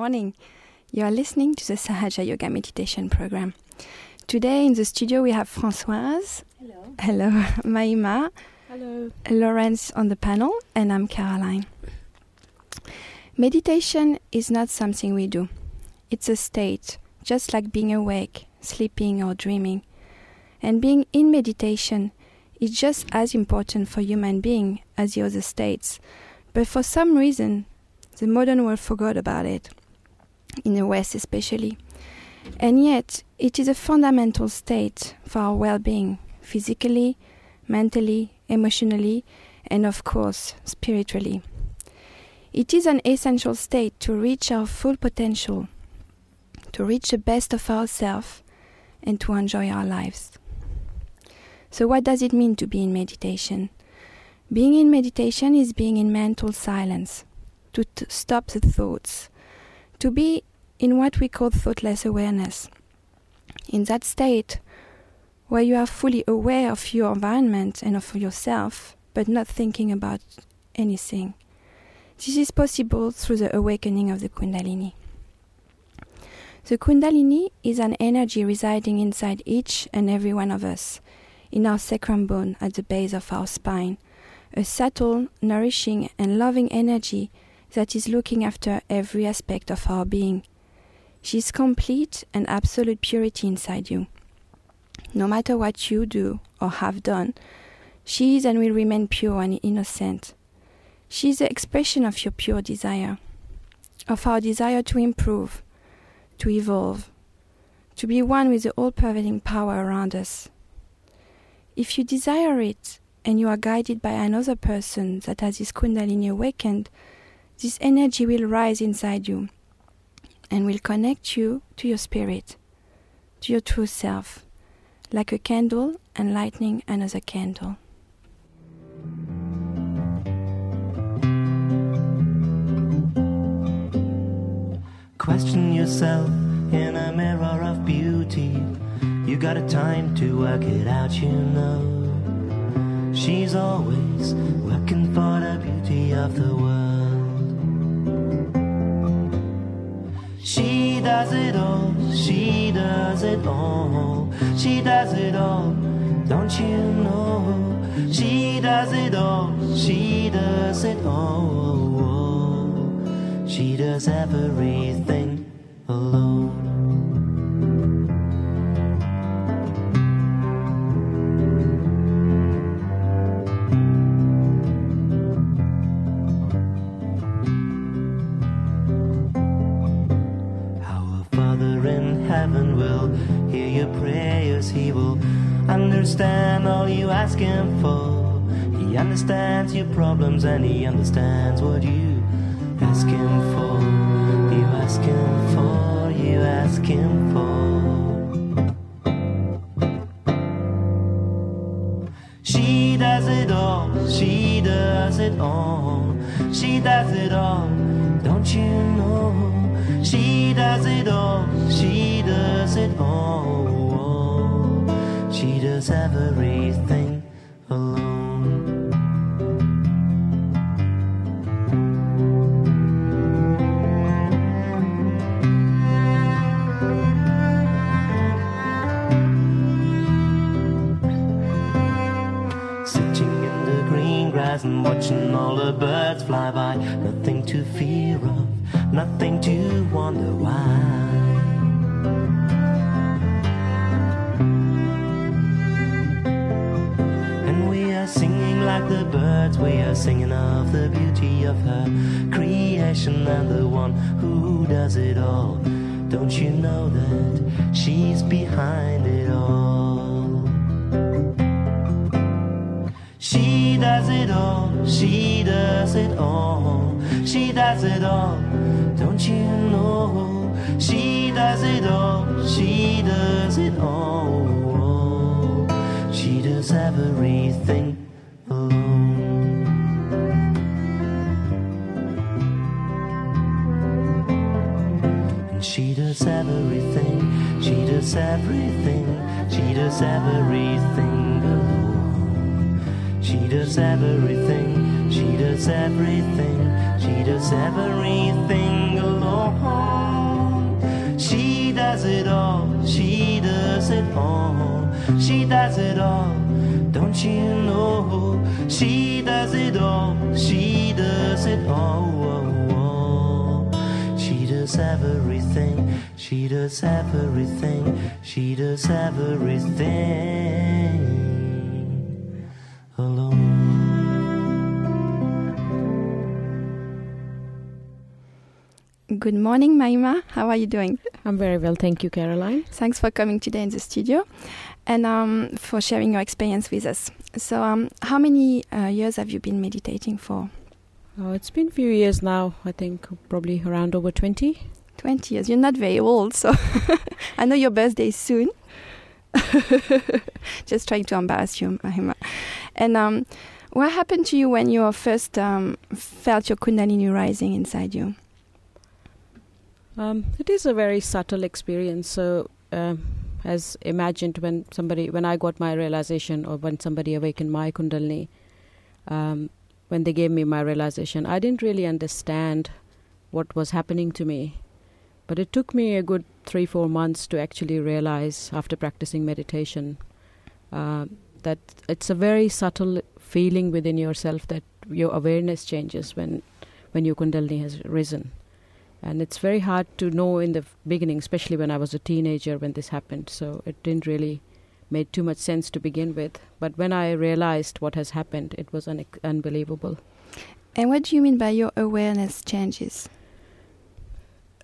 morning. You are listening to the Sahaja Yoga Meditation Program. Today in the studio we have Françoise. Hello. Hello. Mahima. Hello. Lawrence on the panel, and I'm Caroline. Meditation is not something we do, it's a state, just like being awake, sleeping, or dreaming. And being in meditation is just as important for human being as the other states. But for some reason, the modern world forgot about it, in the West especially. And yet, it is a fundamental state for our well being, physically, mentally, emotionally, and of course, spiritually. It is an essential state to reach our full potential, to reach the best of ourselves, and to enjoy our lives. So, what does it mean to be in meditation? Being in meditation is being in mental silence, to t- stop the thoughts, to be in what we call thoughtless awareness. In that state, where you are fully aware of your environment and of yourself, but not thinking about anything. This is possible through the awakening of the Kundalini. The Kundalini is an energy residing inside each and every one of us, in our sacrum bone at the base of our spine, a subtle, nourishing, and loving energy that is looking after every aspect of our being. She is complete and absolute purity inside you. No matter what you do or have done, she is and will remain pure and innocent. She is the expression of your pure desire, of our desire to improve, to evolve, to be one with the all pervading power around us. If you desire it and you are guided by another person that has his Kundalini awakened, this energy will rise inside you and will connect you to your spirit, to your true self, like a candle enlightening another candle. Question yourself in a mirror of beauty. You got a time to work it out, you know. She's always working for the beauty of the world. She does it all, she does it all, she does it all, don't you know? She does it all, she does it all. She does everything alone. Understand all you ask Him for. He understands your problems and He understands what you ask Him for. You ask Him for, you ask Him for. She does it all, she does it all, she does it all, don't you know? She does it all, she does it all, does everything alone. Sitting in the green grass and watching all the birds fly by. Nothing to fear of, nothing to wonder why. The birds, we are singing of the beauty of her creation and the one who does it all. Don't you know that she's behind it all? She does it all, she does it all, she does it all, don't you know? She does it all, she does it all, she does everything does everything, she does everything alone. She does everything, She does everything, she does everything alone. She does it all, she does it all, she does it all. Don't you know? She does it all, she does it all. She does everything, she does everything, she does everything alone. Good morning, Mahima. How are you doing? I'm very well, thank you, Caroline. Thanks for coming today in the studio and um, for sharing your experience with us. So, um, how many uh, years have you been meditating for? Oh, it's been a few years now, I think probably around over 20. 20 years. You're not very old, so I know your birthday is soon. Just trying to embarrass you, Mahima. And um, what happened to you when you first um, felt your Kundalini rising inside you? Um, it is a very subtle experience. So, um, as imagined when somebody, when I got my realization, or when somebody awakened my Kundalini, um, when they gave me my realization, I didn't really understand what was happening to me. But it took me a good three, four months to actually realize after practicing meditation uh, that it's a very subtle feeling within yourself that your awareness changes when, when your Kundalini has risen. And it's very hard to know in the beginning, especially when I was a teenager when this happened. So it didn't really made too much sense to begin with. But when I realized what has happened, it was un- unbelievable. And what do you mean by your awareness changes?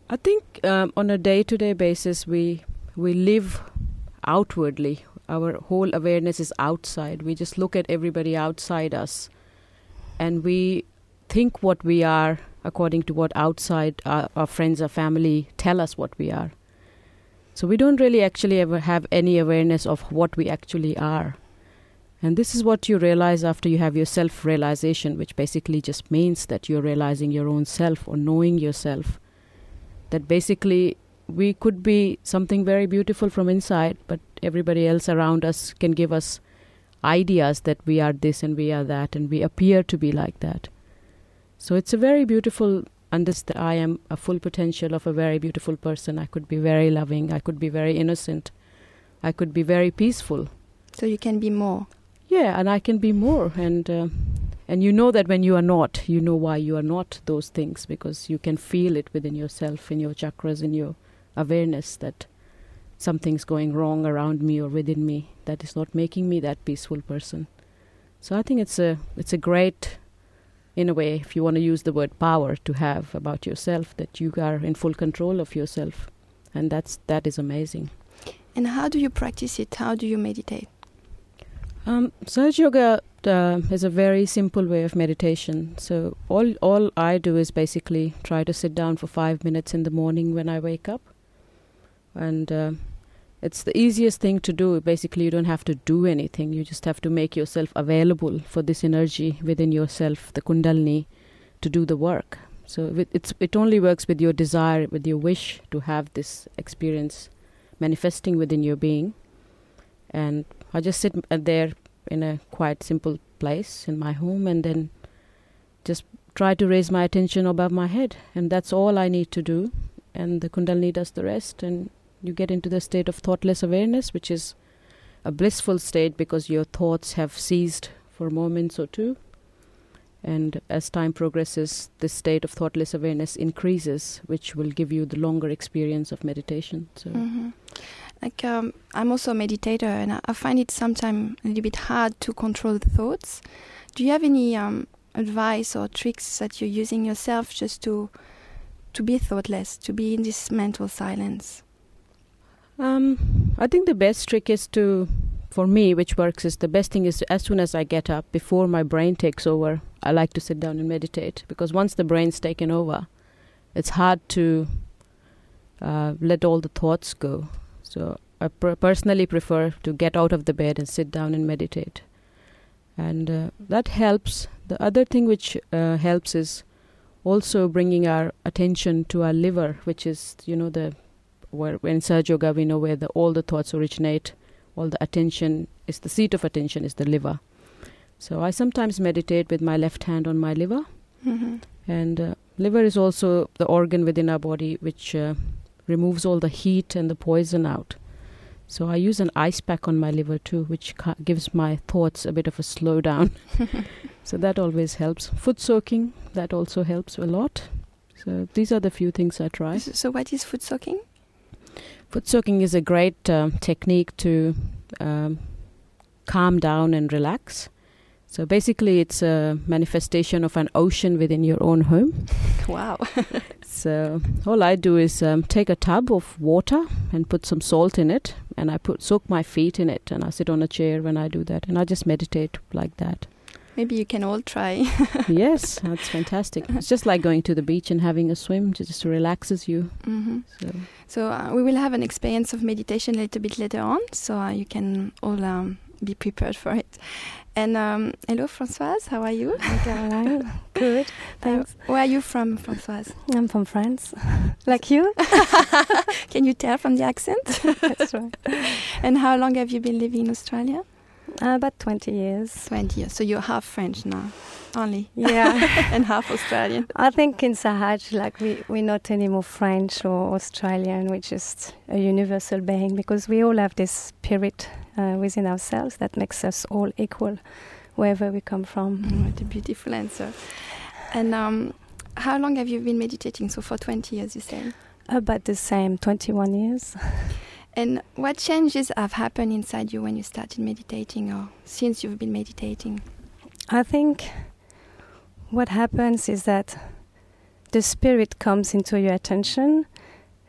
I think um, on a day-to-day basis, we we live outwardly. Our whole awareness is outside. We just look at everybody outside us, and we think what we are according to what outside our, our friends or family tell us what we are. So we don't really actually ever have any awareness of what we actually are. And this is what you realize after you have your self realization, which basically just means that you're realizing your own self or knowing yourself. That basically we could be something very beautiful from inside, but everybody else around us can give us ideas that we are this and we are that, and we appear to be like that. So it's a very beautiful understand I am a full potential of a very beautiful person. I could be very loving. I could be very innocent. I could be very peaceful. So you can be more. Yeah, and I can be more. And uh, and you know that when you are not, you know why you are not those things because you can feel it within yourself, in your chakras, in your awareness that something's going wrong around me or within me that is not making me that peaceful person. So I think it's a it's a great in a way, if you want to use the word power to have about yourself, that you are in full control of yourself, and that's that is amazing. And how do you practice it? How do you meditate? Um, Sahaja Yoga uh, is a very simple way of meditation. So all all I do is basically try to sit down for five minutes in the morning when I wake up, and uh, it's the easiest thing to do. Basically, you don't have to do anything. You just have to make yourself available for this energy within yourself, the Kundalini, to do the work. So it's it only works with your desire, with your wish to have this experience manifesting within your being. And I just sit uh, there in a quite simple place in my home, and then just try to raise my attention above my head, and that's all I need to do. And the Kundalini does the rest, and you get into the state of thoughtless awareness, which is a blissful state because your thoughts have ceased for moments or two. And as time progresses, this state of thoughtless awareness increases, which will give you the longer experience of meditation. So, mm-hmm. like um, I'm also a meditator, and I, I find it sometimes a little bit hard to control the thoughts. Do you have any um, advice or tricks that you're using yourself just to to be thoughtless, to be in this mental silence? Um, I think the best trick is to, for me, which works is the best thing is as soon as I get up, before my brain takes over, I like to sit down and meditate because once the brain's taken over, it's hard to uh, let all the thoughts go. So I pr- personally prefer to get out of the bed and sit down and meditate, and uh, that helps. The other thing which uh, helps is also bringing our attention to our liver, which is you know the where in Sahaja Yoga we know where the, all the thoughts originate, all the attention is the seat of attention is the liver. So I sometimes meditate with my left hand on my liver, hmm and uh, liver is also the organ within our body which uh, removes all the heat and the poison out. So I use an ice pack on my liver too, which ca- gives my thoughts a bit of a slowdown. so that always helps. Foot soaking that also helps a lot. So these are the few things I try. So, so what is foot soaking? Foot soaking is a great um, technique to um, calm down and relax. So basically, it's a manifestation of an ocean within your own home. Wow. So all I do is um, take a tub of water and put some salt in it, and I put soak my feet in it, and I sit on a chair when I do that, and I just meditate like that. Maybe you can all try. yes, that's fantastic. It's just like going to the beach and having a swim. It just relaxes you. hmm So So uh, we will have an experience of meditation a little bit later on, so uh, you can all um, be prepared for it. And um, hello, Françoise. How are you? Hi, Caroline. Good. Thanks. Uh, where are you from, Françoise? I'm from France. Like you? Can you tell from the accent? That's right. and how long have you been living in Australia? Uh, about 20 years. 20 years. So you're half French now, only, Yeah. and half Australian. I think in Sahaj, like we, we're not anymore French or Australian. We're just a universal being because we all have this spirit uh, within ourselves that makes us all equal wherever we come from. Mm, what a beautiful answer. And um, how long have you been meditating? So for 20 years, you say. About the same, 21 years. And what changes have happened inside you when you started meditating or since you've been meditating? I think what happens is that the spirit comes into your attention,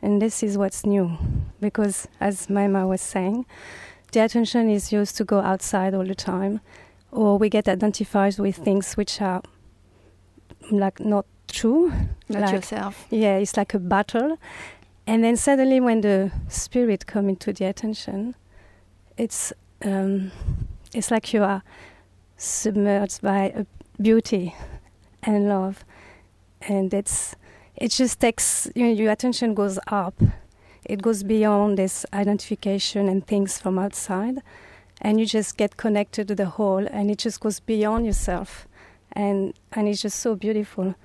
and this is what's new. Because, as Mahima was saying, the attention is used to go outside all the time, or we get identified with things which are like not true. Not Like- yourself. Yeah, it's like a battle. And then suddenly, when the spirit come into the attention, it's um, it's like you are submerged by beauty and love, and it's it just takes you know, your attention goes up. It goes beyond this identification and things from outside, and you just get connected to the whole, and it just goes beyond yourself, and and it's just so beautiful.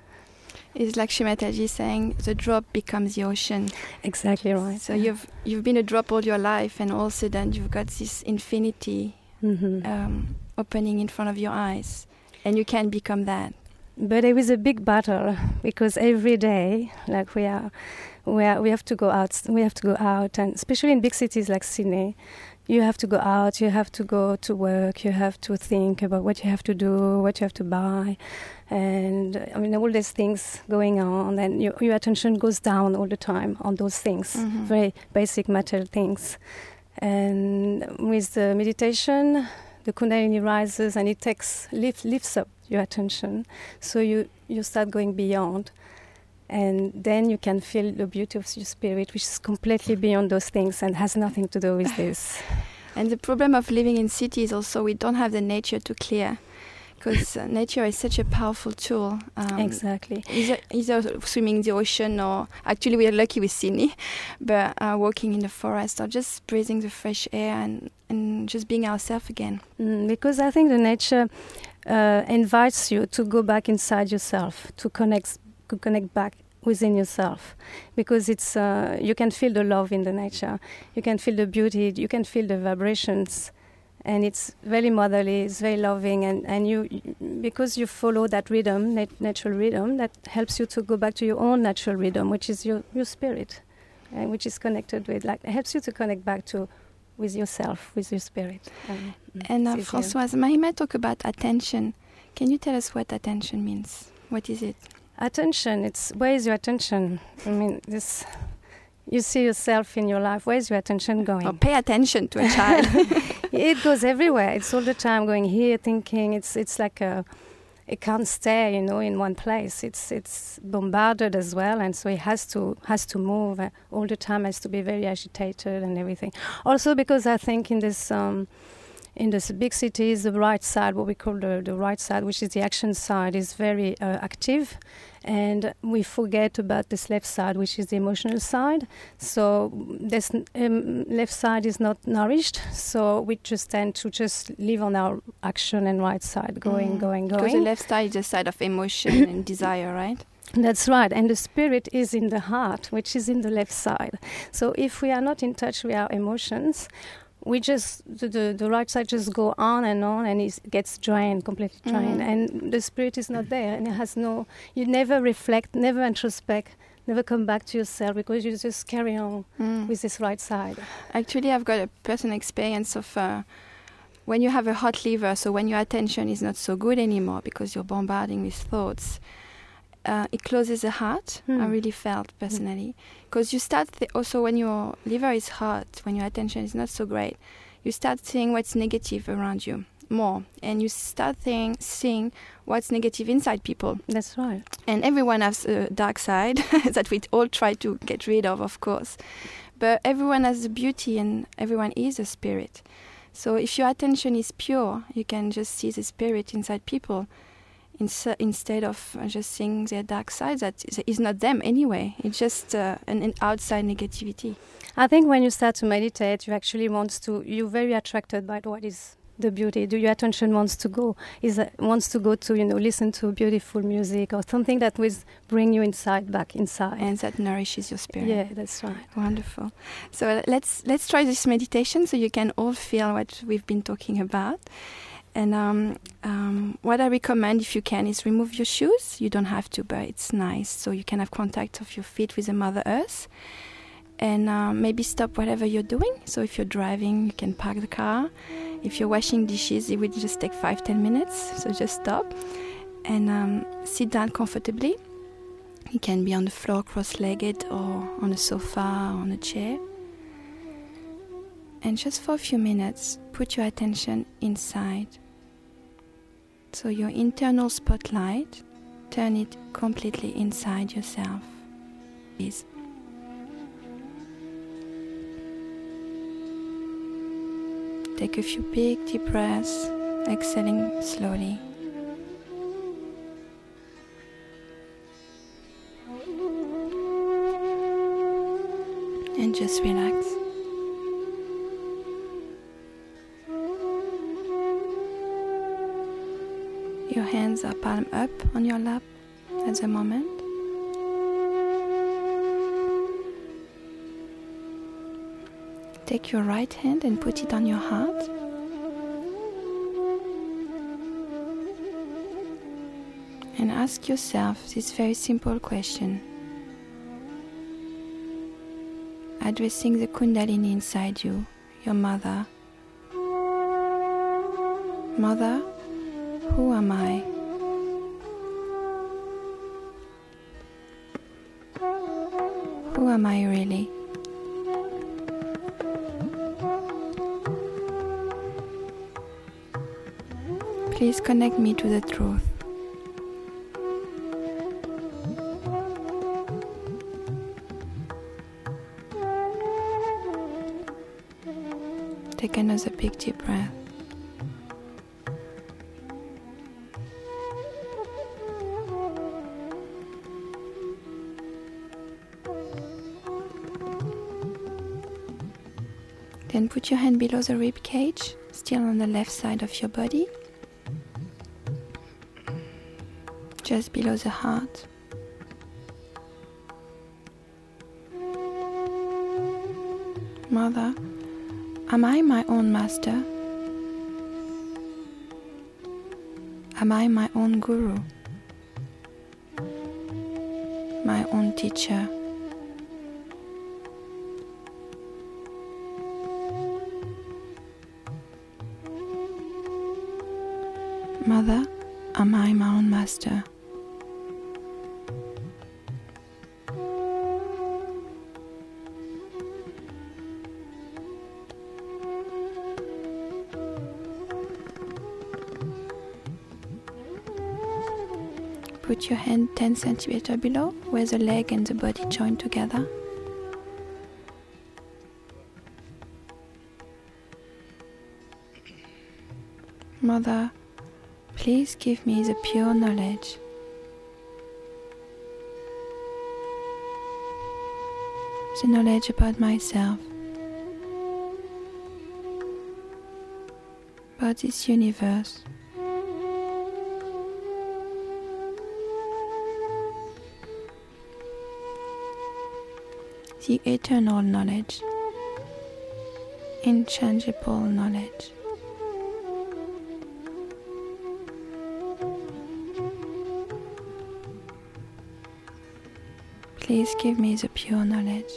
It's like Sri Mataji saying, the drop becomes the ocean. Exactly right. So you've you've been a drop all your life, and all of a sudden you've got this infinity hmm um, opening in front of your eyes, and you can become that. But it was a big battle because every day, like we are, we are, we have to go out. We have to go out, and especially in big cities like Sydney, you have to go out. You have to go to work. You have to think about what you have to do, what you have to buy, and I mean all these things going on, and your, your attention goes down all the time on those things, Mhm. very basic material things. And with the meditation, the Kundalini rises and it takes lift, lifts up your attention, so you you start going beyond, and then you can feel the beauty of your spirit, which is completely beyond those things and has nothing to do with this. And the problem of living in cities also, we don't have the nature to clear, because uh, nature is such a powerful tool. Um, exactly. Either, either swimming in the ocean, or actually we are lucky with Sydney, but uh, walking in the forest, or just breathing the fresh air and, and just being ourselves again. Mm, because I think the nature uh, invites you to go back inside yourself, to connect, to connect back within yourself, because it's uh, you can feel the love in the nature, you can feel the beauty, you can feel the vibrations, and it's very motherly, it's very loving, and and you because you follow that rhythm, nat- natural rhythm, that helps you to go back to your own natural rhythm, which is your your spirit, and which is connected with like helps you to connect back to with yourself, with your spirit. And, And uh. Françoise, Mahima talk about attention. Can you tell us what attention means? What is it? Attention, it's where is your attention? I mean, this you see yourself in your life. Where is your attention going? Or pay attention to a child. it goes everywhere. It's all the time going here, thinking. It's it's like a it can't stay, you know, in one place. It's it's bombarded as well, and so it has to has to move uh, all the time. Has to be very agitated and everything. Also because I think in this um, in the big cities, the right side, what we call the, the right side, which is the action side, is very uh, active. And we forget about this left side, which is the emotional side. So this um, left side is not nourished. So we just tend to just live on our action and right side, going, Mm. going, Because the left side is the side of emotion and desire, right? That's right. And the spirit is in the heart, which is in the left side. So if we are not in touch with our emotions, we just the, the, the right side just go on and on and it gets drained completely drained Mhm. and the spirit is not there and it has no you never reflect never introspect never come back to yourself because you just carry on Mm. with this right side Actually, I've got a personal experience of uh, when you have a hot liver, so when your attention is not so good anymore because you're bombarding with thoughts, uh, it closes the heart. I Hmm. really felt personally. Because you start, th- also when your liver is hot, when your attention is not so great, you start seeing what's negative around you more. And you start think, seeing what's negative inside people. that's right And everyone has a dark side that we all try to get rid of, of course. But everyone has a beauty and everyone is a spirit. So if your attention is pure, you can just see the spirit inside people instead of uh, just seeing their dark side that is- not them anyway. It's just uh, an, an outside negativity. i think when you start to meditate you actually want to you're very attracted by what is the beauty do your attention wants to go is uh, wants to go to you know listen to beautiful music or something that will bring you inside back inside And that nourishes your spirit. yeah that's right Wonderful. So let's let's try this meditation so you can all feel what we've been talking about. And um, um, what I recommend, if you can, is remove your shoes. You don't have to, but it's nice so you can have contact of your feet with the Mother Earth. And um, maybe stop whatever you're doing. So if you're driving, you can park the car. If you're washing dishes, it will just take five ten minutes. So just stop and um, sit down comfortably. You can be on the floor cross-legged or on a sofa or on a chair. And just for a few minutes, put your attention inside. So your internal spotlight, turn it completely inside yourself. Please. Take a few big deep breaths, exhaling slowly. And just relax. Your hands are palm up on your lap at the moment. Take your right hand and put it on your heart. And ask yourself this very simple question. Addressing the Kundalini inside you, your mother. Mother, who am I? Who am I really? Please connect me to the truth. Take another big deep breath. Put your hand below the rib cage, still on the left side of your body, just below the heart. Mother, am I my own master? Am I my own guru? My own teacher? Hand 10 centimeter below where the leg and the body join together. Mother, please give me the pure knowledge. The knowledge about myself, about this universe. The eternal knowledge, inchangeable knowledge. Please give me the pure knowledge.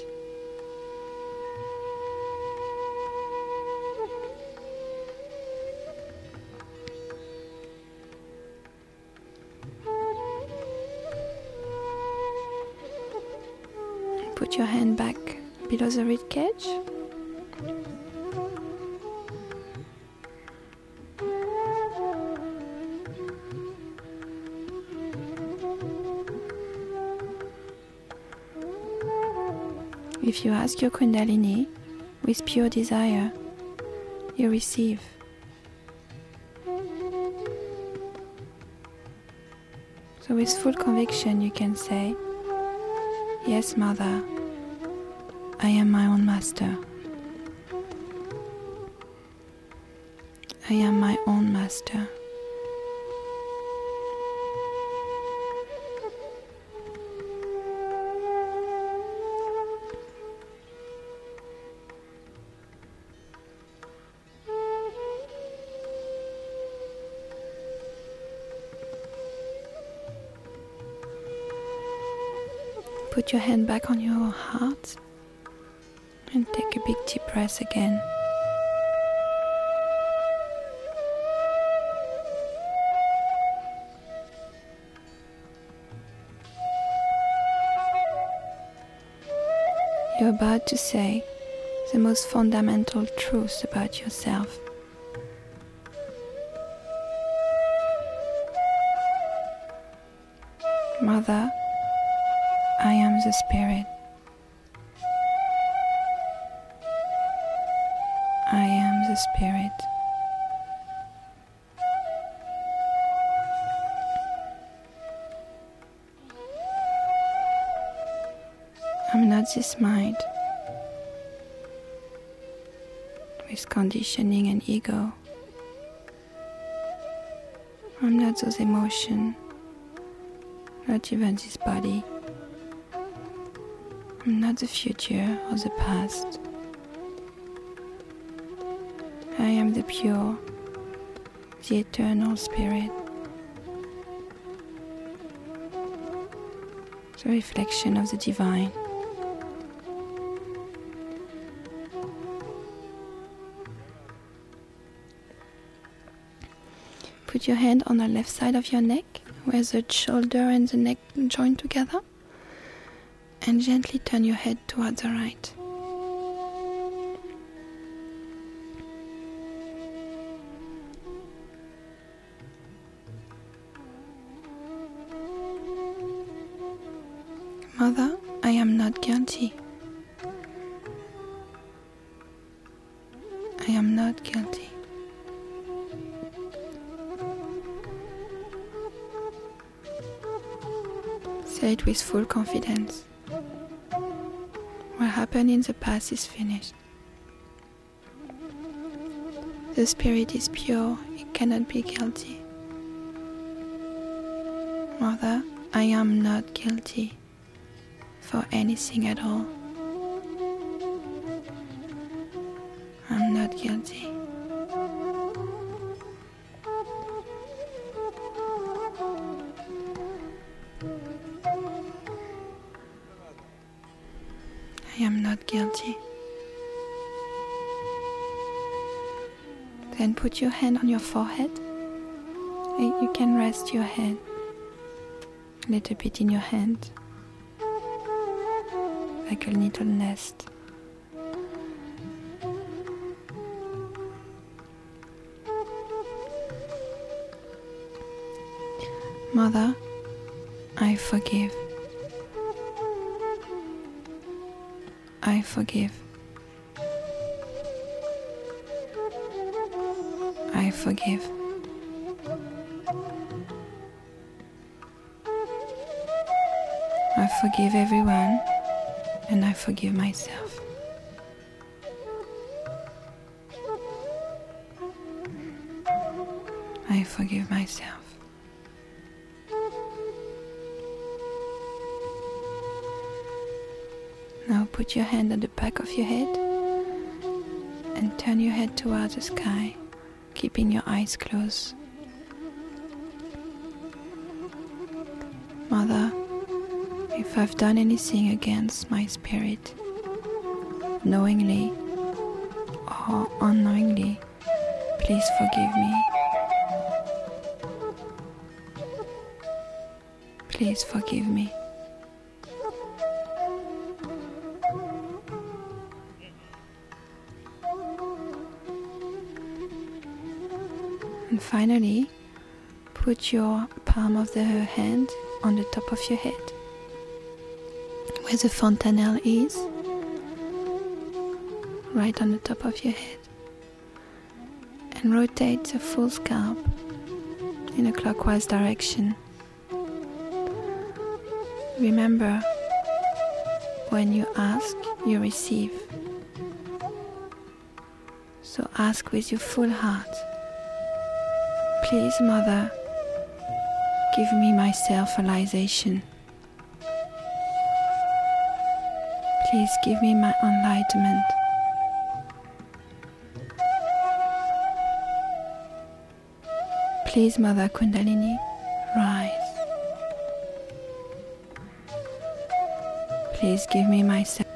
Ask your Kundalini with pure desire, you receive. So, with full conviction, you can say, Yes, Mother, I am my own master. I am my own master. Put your hand back on your heart and take a big deep breath again. You're about to say the most fundamental truth about yourself. Mother, Am the Spirit. I am the Spirit. I'm not this mind with conditioning and ego. I'm not those emotions, not even this body. I'm not the future or the past. I am the pure, the eternal spirit. The reflection of the divine. Put your hand on the left side of your neck, where the shoulder and the neck join together, and gently turn your head towards the right. Mother, I am not guilty. I am not guilty. Say it with full confidence. Happened in the past is finished. The spirit is pure, it cannot be guilty. Mother, I am not guilty for anything at all. I'm not guilty. Your hand on your forehead. And You can rest your head a little bit in your hand, like a little nest. Mother, I forgive. I forgive. forgive. I forgive everyone and I forgive myself. I forgive myself. Now put your hand on the back of your head and turn your head towards the sky keeping your eyes closed. Mother, if I've done anything against my spirit, knowingly or unknowingly, please forgive me. Please forgive me. And finally, put your palm of the hand on the top of your head, where the fontanelle is, right on the top of your head, and rotate the full scalp in a clockwise direction. Remember, when you ask, you receive. So ask with your full heart. Please, Mother, give me my self-realization. Please give me my enlightenment. Please, Mother Kundalini, rise. Please give me my self.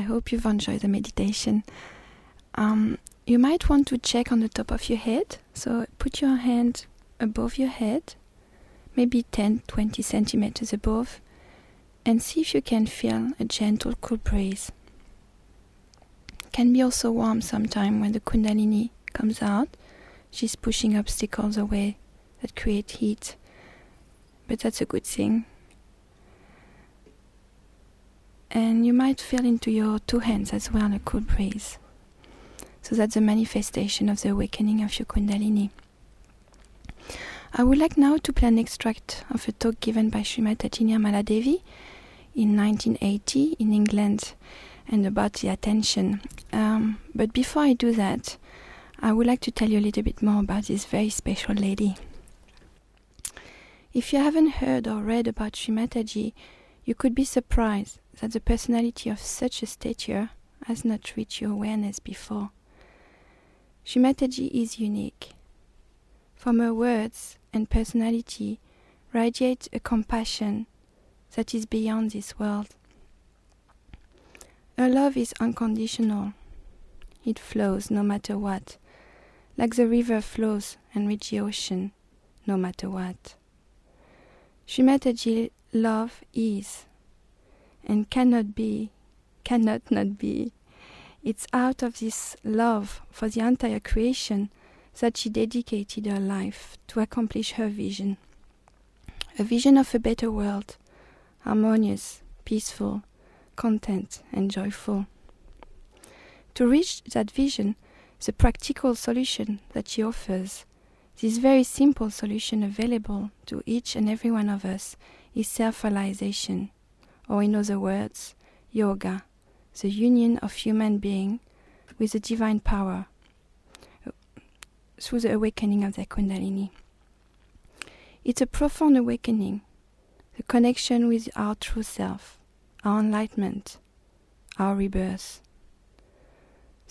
I hope you've enjoyed the meditation. Um, you might want to check on the top of your head. So put your hand above your head, maybe 10 20 centimeters above, and see if you can feel a gentle cool breeze. Can be also warm sometime when the Kundalini comes out. She's pushing obstacles away that create heat, but that's a good thing and you might feel into your two hands as well a cool breeze. So that's a manifestation of the awakening of your Kundalini. I would like now to play an extract of a talk given by Sri Mataji Nirmala Devi in 1980 in England and about the attention. Um, but before I do that, I would like to tell you a little bit more about this very special lady. If you haven't heard or read about Sri Mataji, you could be surprised that the personality of such a stature has not reached your awareness before. Sri is unique. From her words and personality radiates a compassion that is beyond this world. Her love is unconditional. It flows no matter what, like the river flows and reaches the ocean no matter what. Sri Mataji love is and cannot be, cannot not be. It's out of this love for the entire creation that she dedicated her life to accomplish her vision. A vision of a better world, harmonious, peaceful, content, and joyful. To reach that vision, the practical solution that she offers, this very simple solution available to each and every one of us, is self realization, or in other words, yoga, the union of human being with the divine power uh, through the awakening of the Kundalini. It's a profound awakening, the connection with our true self, our enlightenment, our rebirth.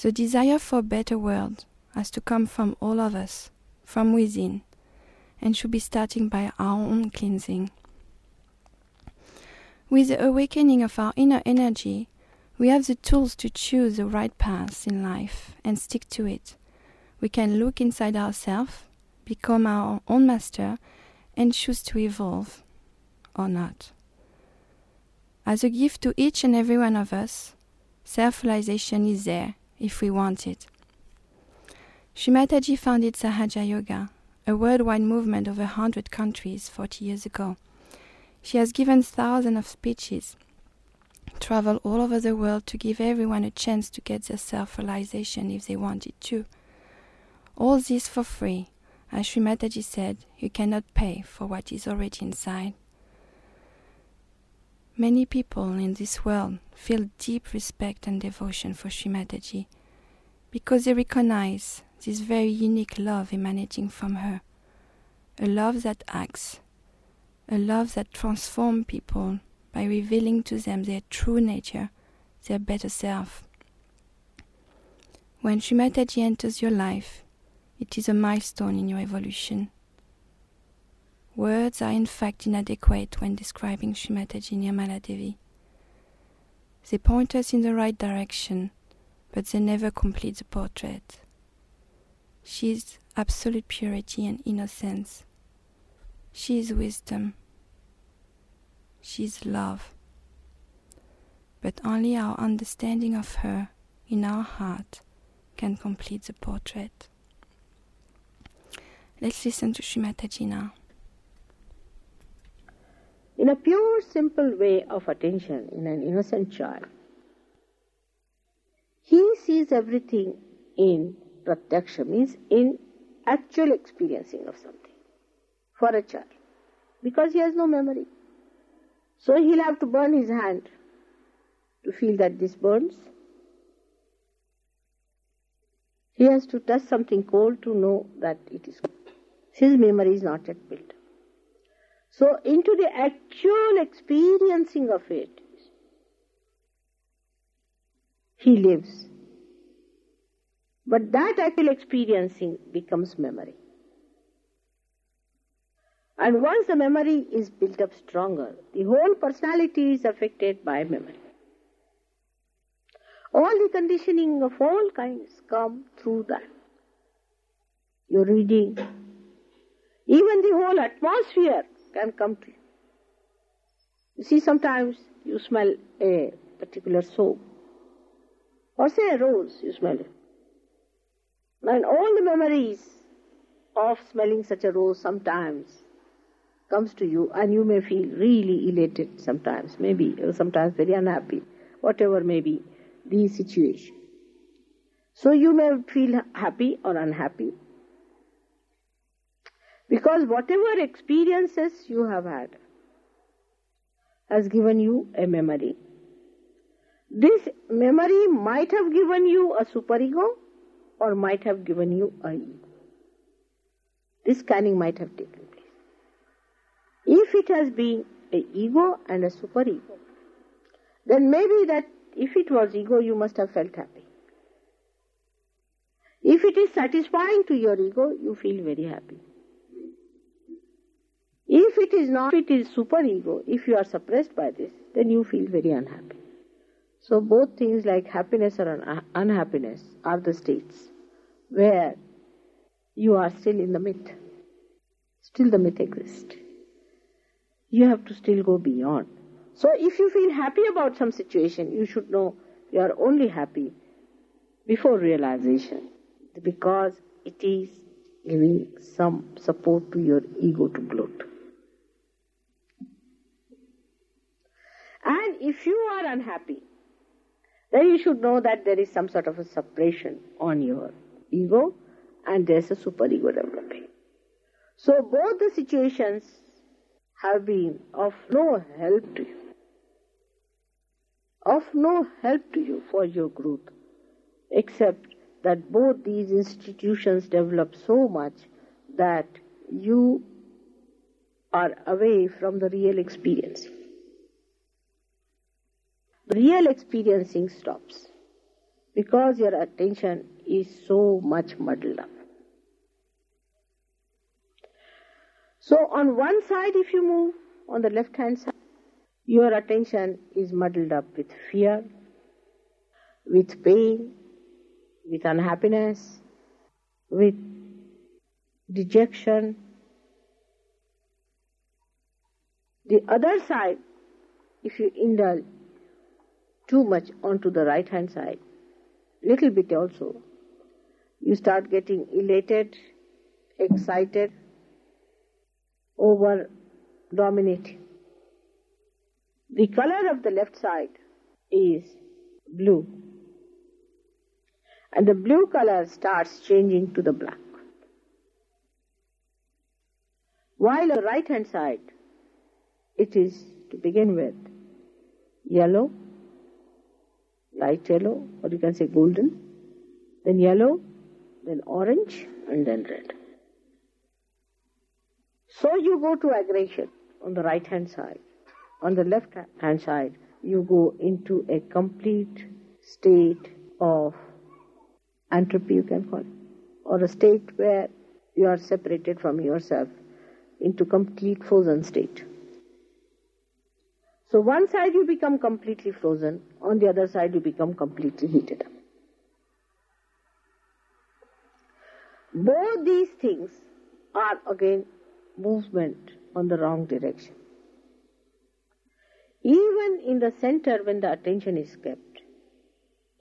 The desire for a better world has to come from all of us, from within, and should be starting by our own cleansing. With the awakening of our inner energy, we have the tools to choose the right path in life and stick to it. We can look inside ourselves, become our own master, and choose to evolve or not. As a gift to each and every one of us, self realization is there if we want it. Sri Mataji founded Sahaja Yoga, a worldwide movement of a 100 countries 40 years ago. She has given thousands of speeches, traveled all over the world to give everyone a chance to get their self realization if they wanted to. All this for free as Sri Mataji said, you cannot pay for what is already inside. Many people in this world feel deep respect and devotion for Sri Mataji because they recognize this very unique love emanating from her. A love that acts, a love that transforms people by revealing to them their true nature, their better self. When Sri Mataji enters your life, it is a milestone in your evolution. Words are in fact inadequate when describing Sri Mataji Nirmala. They point us in the right direction, but they never complete the portrait. She is absolute purity and innocence. She is wisdom. She is love. But only our understanding of her in our heart can complete the portrait. Let's listen to Sri Mataji now. In a pure, simple way of attention in an innocent child, he sees everything in pratyaksha, means in actual experiencing of something for a child, because he has no memory. So he'll have to burn his hand to feel that this burns. He has to touch something cold to know that it is cold. His memory is not yet built. So, into the actual experiencing of it, he lives. But that actual experiencing becomes memory. And once the memory is built up stronger, the whole personality is affected by memory. All the conditioning of all kinds come through that. You're reading, even the whole atmosphere can come to you. You see, sometimes you smell a particular soap, or say a rose, you smell it. And all the memories of smelling such a rose sometimes comes to you, and you may feel really elated sometimes, maybe, sometimes very unhappy, whatever may be the situation. So you may feel happy or unhappy, because whatever experiences you have had has given you a memory. This memory might have given you a superego or might have given you a ego. This scanning might have taken. It has been a ego and a superego, then maybe that if it was ego, you must have felt happy. If it is satisfying to your ego, you feel very happy. If it is not, it is superego, if you are suppressed by this, then you feel very unhappy. So both things like happiness or un- unhappiness are the states where you are still in the myth. Still the myth exists. You have to still go beyond. So if you feel happy about some situation, you should know you are only happy before realization because it is giving some support to your ego to gloat. And if you are unhappy, then you should know that there is some sort of a suppression on your ego and there's a superego developing. So both the situations have been of no help to you. Of no help to you for your growth, except that both these institutions develop so much that you are away from the real experiencing. Real experiencing stops because your attention is so much muddled up. So, on one side, if you move on the left hand side, your attention is muddled up with fear, with pain, with unhappiness, with dejection. The other side, if you indulge too much onto the right hand side, little bit also, you start getting elated, excited, over dominating. The color of the left side is blue and the blue color starts changing to the black. While the right hand side, it is to begin with yellow, light yellow, or you can say golden, then yellow, then orange, and then red. So you go to aggression on the right hand side. On the left hand side, you go into a complete state of entropy, you can call it, or a state where you are separated from yourself into complete frozen state. So one side you become completely frozen, on the other side you become completely heated up. Both these things are again movement on the wrong direction. Even in the center when the attention is kept,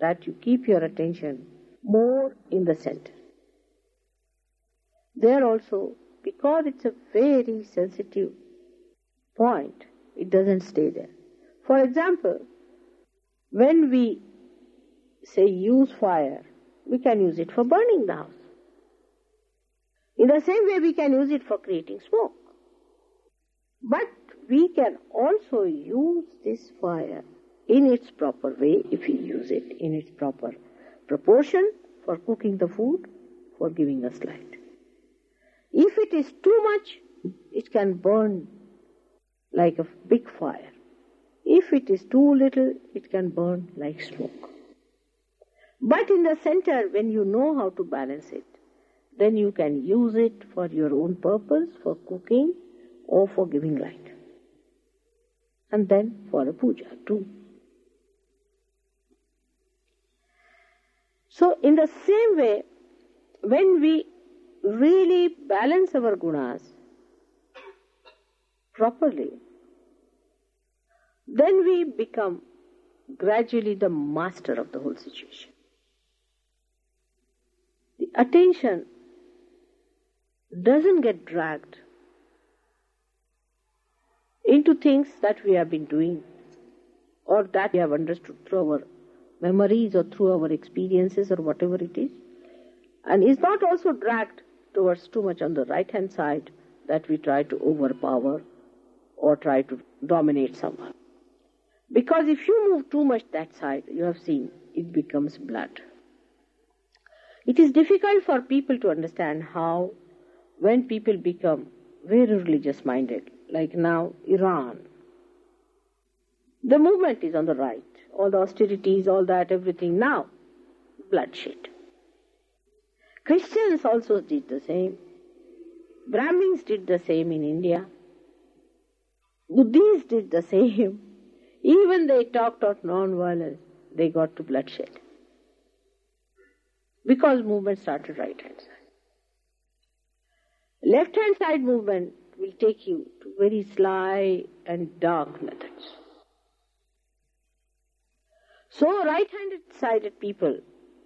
that you keep your attention more in the center. There also, because it's a very sensitive point, it doesn't stay there. For example, when we say use fire, we can use it for burning the house. In the same way, we can use it for creating smoke. But we can also use this fire in its proper way if we use it in its proper proportion for cooking the food, for giving us light. If it is too much, it can burn like a big fire. If it is too little, it can burn like smoke. But in the center, when you know how to balance it, then you can use it for your own purpose, for cooking or for giving light. And then for a puja too. So, in the same way, when we really balance our gunas properly, then we become gradually the master of the whole situation. The attention doesn't get dragged into things that we have been doing or that we have understood through our memories or through our experiences or whatever it is, and is not also dragged towards too much on the right hand side that we try to overpower or try to dominate someone. Because if you move too much that side, you have seen it becomes blood. It is difficult for people to understand how, when people become very religious minded, like now Iran. The movement is on the right. All the austerities, all that, everything. Now, bloodshed. Christians also did the same. Brahmins did the same in India. Buddhists did the same. Even they talked of non-violence, they got to bloodshed. Because movement started right hand side. Left hand side movement will take you to very sly and dark methods. So right handed sided people,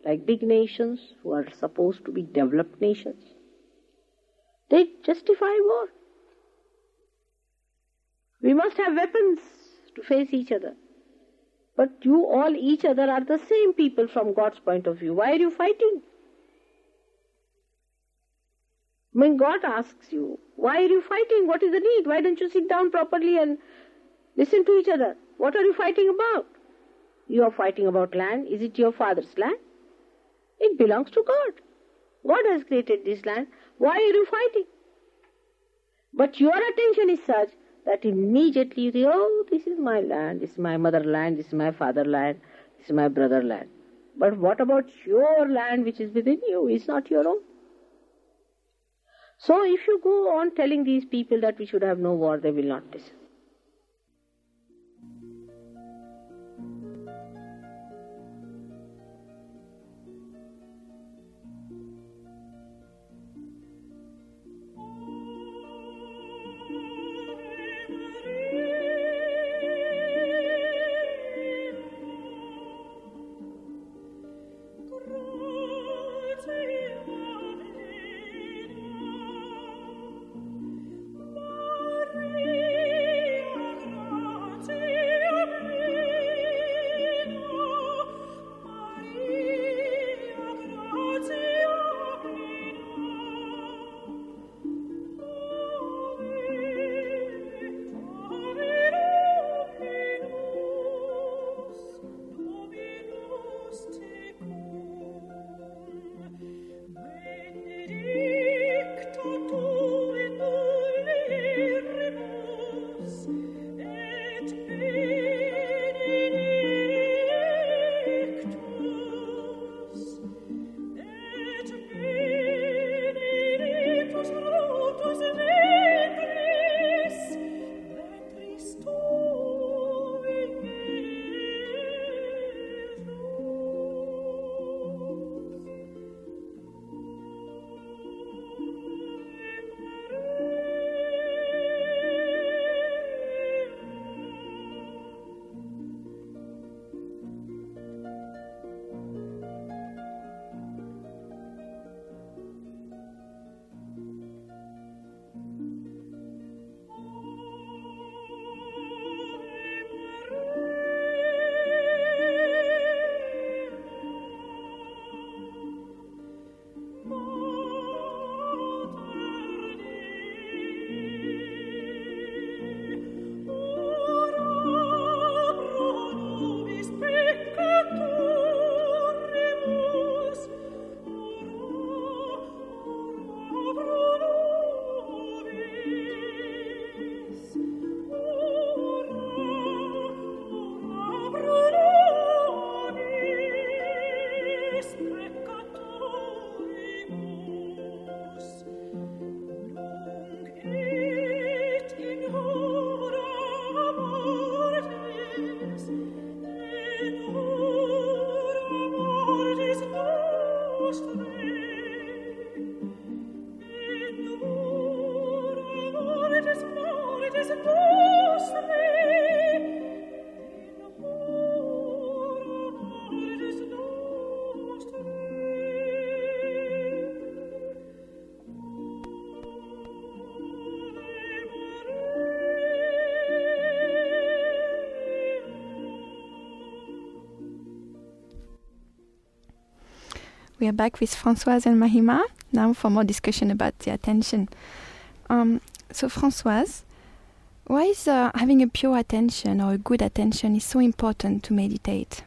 like big nations who are supposed to be developed nations, they justify war. We must have weapons to face each other. But you all, each other, are the same people from God's point of view. Why are you fighting? When God asks you, why are you fighting? What is the need? Why don't you sit down properly and listen to each other? What are you fighting about? You are fighting about land. Is it your father's land? It belongs to God. God has created this land. Why are you fighting? But your attention is such that immediately you think, oh, this is my land, this is my motherland, this is my fatherland, this is my brotherland. But what about your land which is within you? It's not your own. So if you go on telling these people that we should have no war, they will not listen. We are back with Françoise and Mahima now for more discussion about the attention. Um, so, Françoise, why is uh, having a pure attention or a good attention is so important to meditate?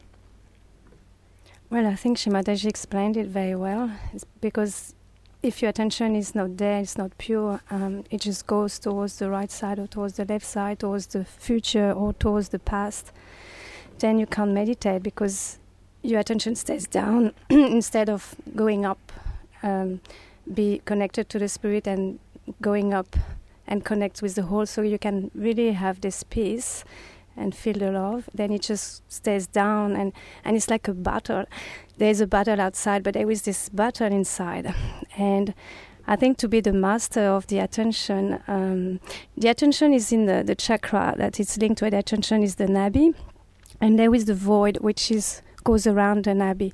Well, I think Sri Mataji explained it very well. It's because if your attention is not there, it's not pure, um, it just goes towards the right side or towards the left side, towards the future or towards the past, then you can't meditate because your attention stays down instead of going up. Um, be connected to the spirit and going up and connect with the whole so you can really have this peace and feel the love then it just stays down and and it's like a battle there's a battle outside but there is this battle inside and I think to be the master of the attention, um, the attention is in the, the chakra that is linked to. The attention is the nabhi, and there is the void which is goes around the nabhi,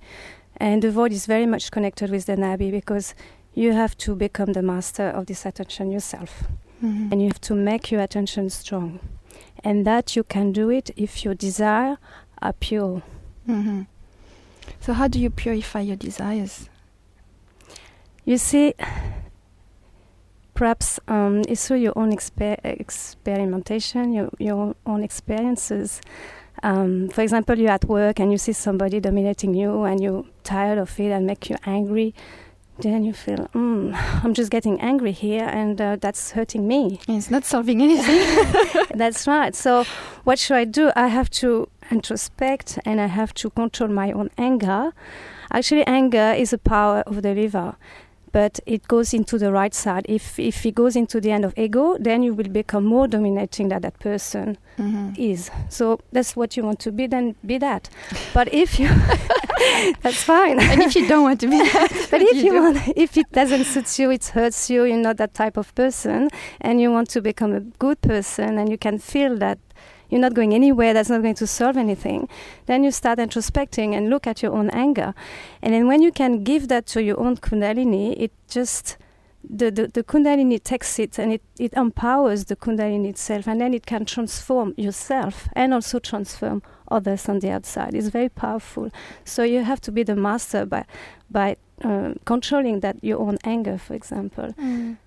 and the void is very much connected with the nabhi because you have to become the master of this attention yourself, Mhm. and you have to make your attention strong, and that you can do it if your desire are pure. Mhm. So, how do you purify your desires? You see, perhaps um, it's through your own exper- experimentation, your, your own experiences. Um, for example, you're at work and you see somebody dominating you and you're tired of it and make you angry. Then you feel, mm, I'm just getting angry here and uh, that's hurting me. It's not solving anything. That's right. So, what should I do? I have to introspect and I have to control my own anger. Actually, anger is a power of the liver, but it goes into the right side. If if it goes into the end of ego, then you will become more dominating than that person Mhm. is. So that's what you want to be. Then be that. But if you, that's fine. and if you don't want to be that, But if do you want, if it doesn't suit you, it hurts you. You're not that type of person, and you want to become a good person, and you can feel that you're not going anywhere. That's not going to solve anything. Then you start introspecting and look at your own anger, and then when you can give that to your own kundalini, it just the, the, the kundalini takes it and it, it empowers the kundalini itself and then it can transform yourself and also transform others on the outside it's very powerful so you have to be the master by by uh, controlling that your own anger for example Mm.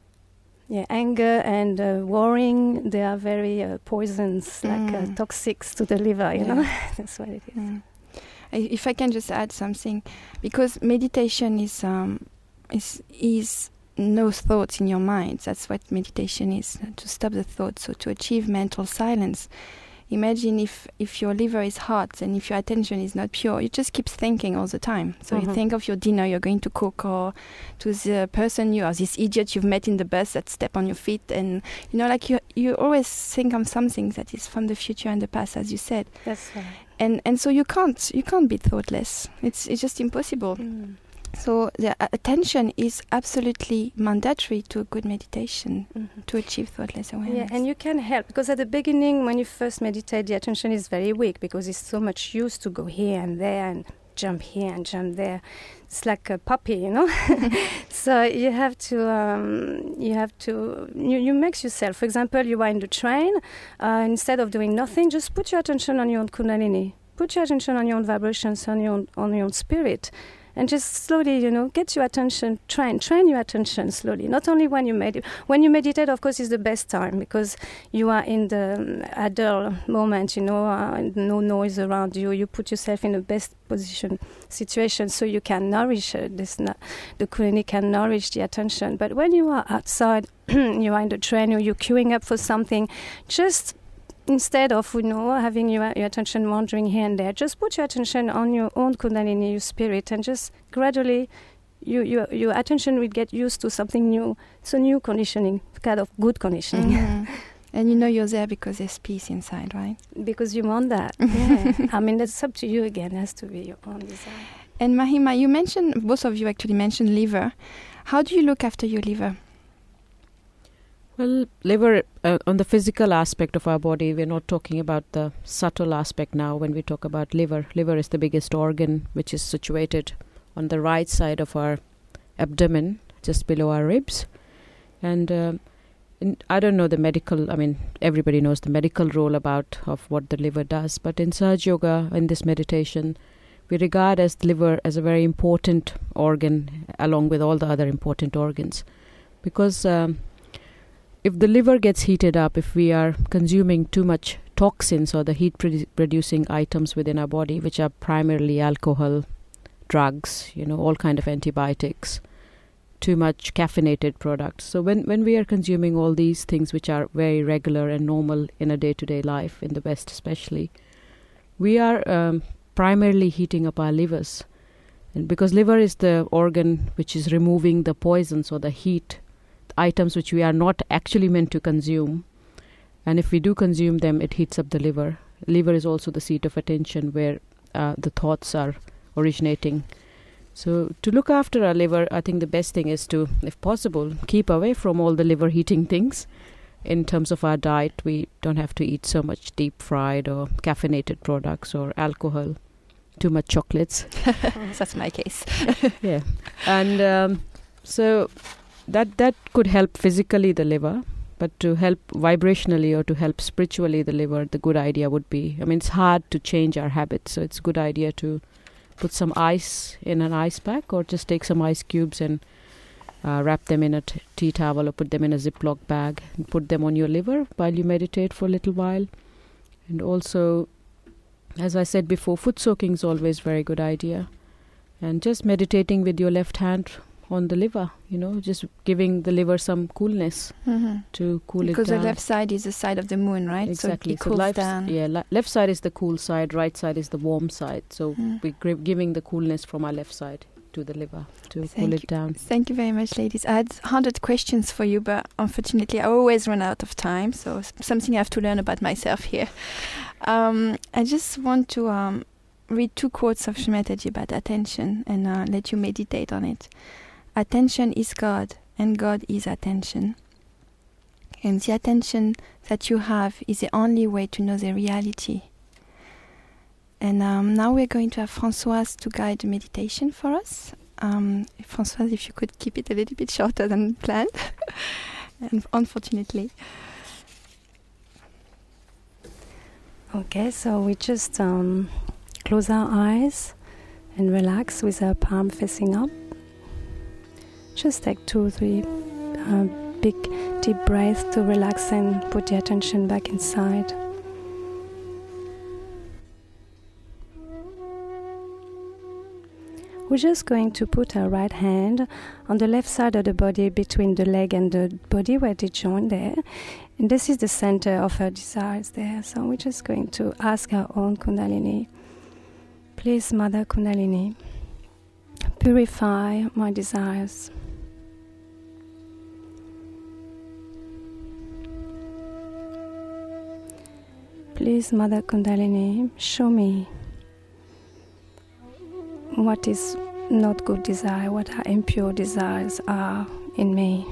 Yeah anger and uh, worrying they are very uh, poisons like uh, Mm. toxics to the liver you Yeah. know that's what it is Mm. I- If I can just add something, because meditation is um, is is no thoughts in your mind. That's what meditation is to stop the thoughts. So to achieve mental silence. Imagine if if your liver is hot and if your attention is not pure, you just keep thinking all the time. So you Mhm. think of your dinner you're going to cook, or to the person you are, this idiot you've met in the bus that step on your feet, and you know, like you you always think of something that is from the future and the past, as you said that's right and and so you can't you can't be thoughtless it's it's just impossible Mm. So the attention is absolutely mandatory to a good meditation Mhm. to achieve thoughtless awareness Yeah, and you can help because at the beginning, when you first meditate, the attention is very weak because it's so much used to go here and there and jump here and jump there. It's like a puppy, you know. so you have to, um, you have to, you, you mix yourself. For example, you are in the train. Uh, instead of doing nothing, just put your attention on your own kundalini. Put your attention on your own vibrations, on your own, on your own spirit. And just slowly, you know, get your attention, train, train your attention slowly. Not only when you meditate. When you meditate, of course, is the best time because you are in the um, idle moment, you know, uh, no noise around you. You put yourself in the best position situation so you can nourish uh, this. The kundalini can nourish the attention. But when you are outside, you are in the train, or you're queuing up for something, just instead of you know having your, your attention wandering here and there, just put your attention on your own kundalini, your spirit, and just gradually. You, your, your attention will get used to something new. So new conditioning, kind of good conditioning. Mhm. and you know you're there because there's peace inside right Because you want that. Yeah. I mean, that's up to you again. It has to be your own desire. and mahima you mentioned both of you actually mentioned liver how do you look after your liver Well, liver, uh, on the physical aspect of our body, we're not talking about the subtle aspect now when we talk about liver. Liver is the biggest organ which is situated on the right side of our abdomen, just below our ribs. And um in, I don't know the medical, I mean, everybody knows the medical role about of what the liver does, but in Sahaja Yoga, in this meditation, we regard as the liver as a very important organ along with all the other important organs because um, if the liver gets heated up, if we are consuming too much toxins or the heat produ- producing items within our body, which are primarily alcohol, drugs, you know, all kind of antibiotics, too much caffeinated products. So when when we are consuming all these things which are very regular and normal in a day-to-day life in the West, especially, we are um, primarily heating up our livers, and because liver is the organ which is removing the poisons or the heat items which we are not actually meant to consume, and if we do consume them, it heats up the liver. Liver is also the seat of attention where uh, the thoughts are originating. So, to look after our liver, I think the best thing is to, if possible, keep away from all the liver heating things. In terms of our diet, we don't have to eat so much deep fried or caffeinated products or alcohol, too much chocolates. That's my case. yeah, and um, so that that could help physically the liver, but to help vibrationally or to help spiritually the liver, the good idea would be. I mean, it's hard to change our habits, so it's a good idea to put some ice in an ice pack or just take some ice cubes and uh, wrap them in a t- tea towel or put them in a Ziploc bag and put them on your liver while you meditate for a little while. And also, as I said before, foot soaking is always very good idea. And just meditating with your left hand on the liver, you know, just giving the liver some coolness Mm-hmm. to cool Because it down. Because the left side is the side of the moon, right? Exactly. So it cools left, down. yeah, le- left side is the cool side, right side is the warm side. So Mm. we're gri- giving the coolness from our left side to the liver to cool Thank it down. Thank you very much, ladies. I had 100 questions for you, but unfortunately, I always run out of time. So, something I have to learn about myself here. Um, I just want to um, read two quotes of Sri Mataji about attention and uh, let you meditate on it. Attention is God, and God is attention. And the attention that you have is the only way to know the reality. And um, now we're going to have Françoise to guide the meditation for us. Um, Françoise, if you could keep it a little bit shorter than planned, and unfortunately. Okay, so we just um, close our eyes and relax with our palm facing up. Just take two, three uh, big deep breaths to relax and put the attention back inside. We're just going to put our right hand on the left side of the body between the leg and the body where they join there. And this is the center of our desires there. So we're just going to ask our own Kundalini. Please, Mother Kundalini, purify my desires. Please, Mother Kundalini, show me what is not good desire, what are impure desires are in me.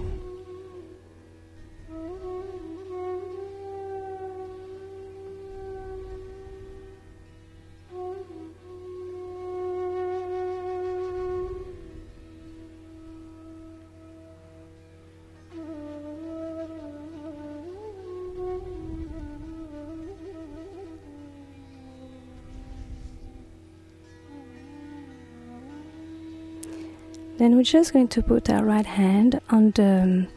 Then we're just going to put our right hand on the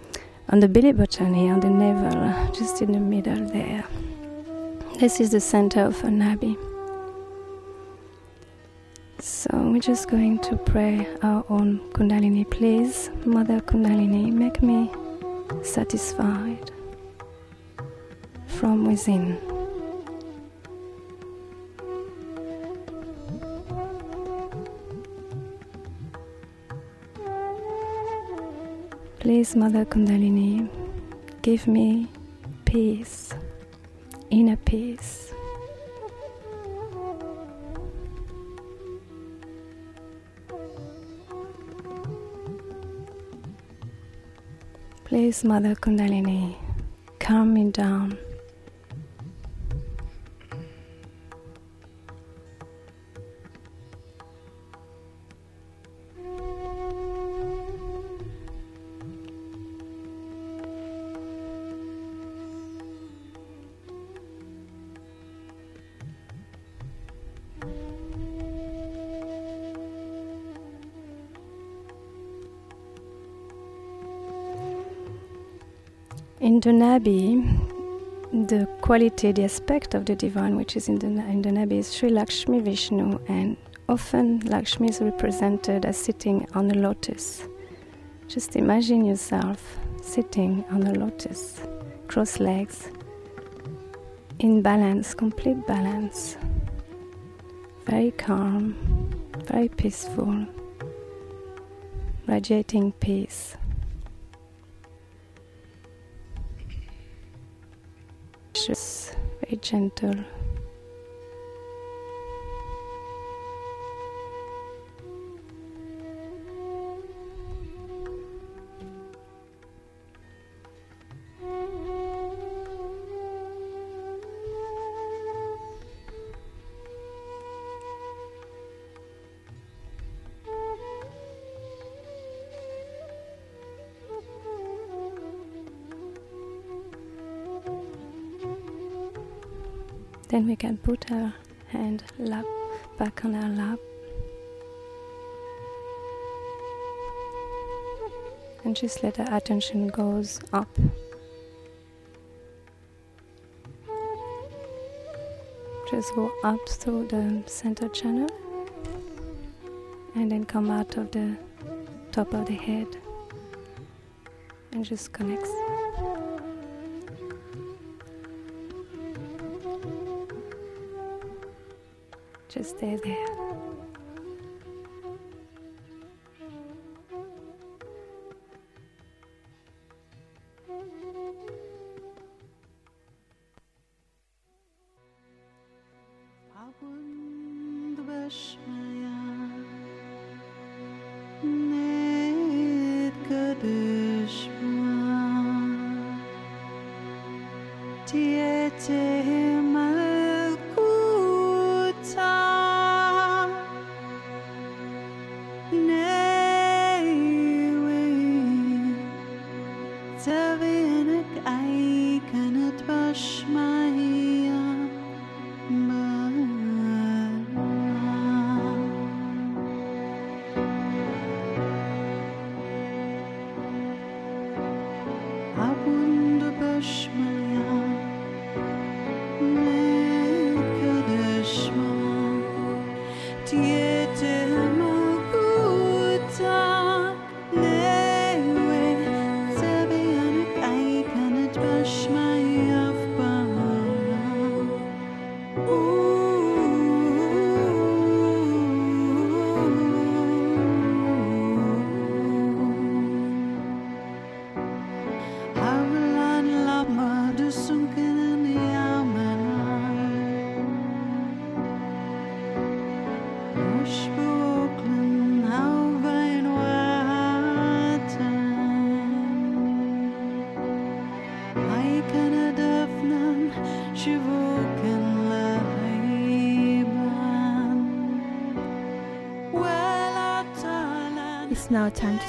on the belly button here, on the navel, just in the middle there. This is the center of our nabhi. So we're just going to pray our own Kundalini. Please, Mother Kundalini, make me satisfied from within. Please, Mother Kundalini, give me peace, inner peace. Please, Mother Kundalini, calm me down. Quality, the aspect of the divine which is in the, in the Nabhi is Sri Lakshmi Vishnu, and often Lakshmi is represented as sitting on a lotus. Just imagine yourself sitting on a lotus, cross legs, in balance, complete balance, very calm, very peaceful, radiating peace. Just very gentle. Then we can put our hand lap back on our lap and just let our attention goes up. Just go up through the center channel and then come out of the top of the head and just connects. Just stay there. It's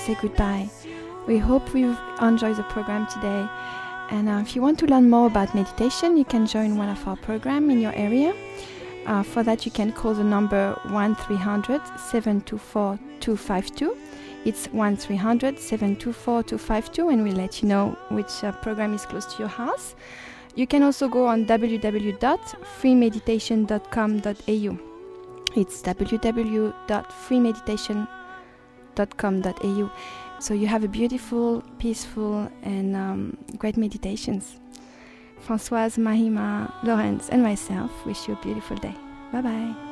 say goodbye. We hope you've enjoyed the program today. And uh, if you want to learn more about meditation, you can join one of our programs in your area. Uh, for that, you can call the number 1300 724 252. It's 1300 724 252, and we'll let you know which uh, program is close to your house. You can also go on www.freemeditation.com.au. It's www.freemeditation.com.au. So you have a beautiful, peaceful, and um, great meditations. Françoise, Mahima, Lawrence, and myself wish you a beautiful day. Bye bye.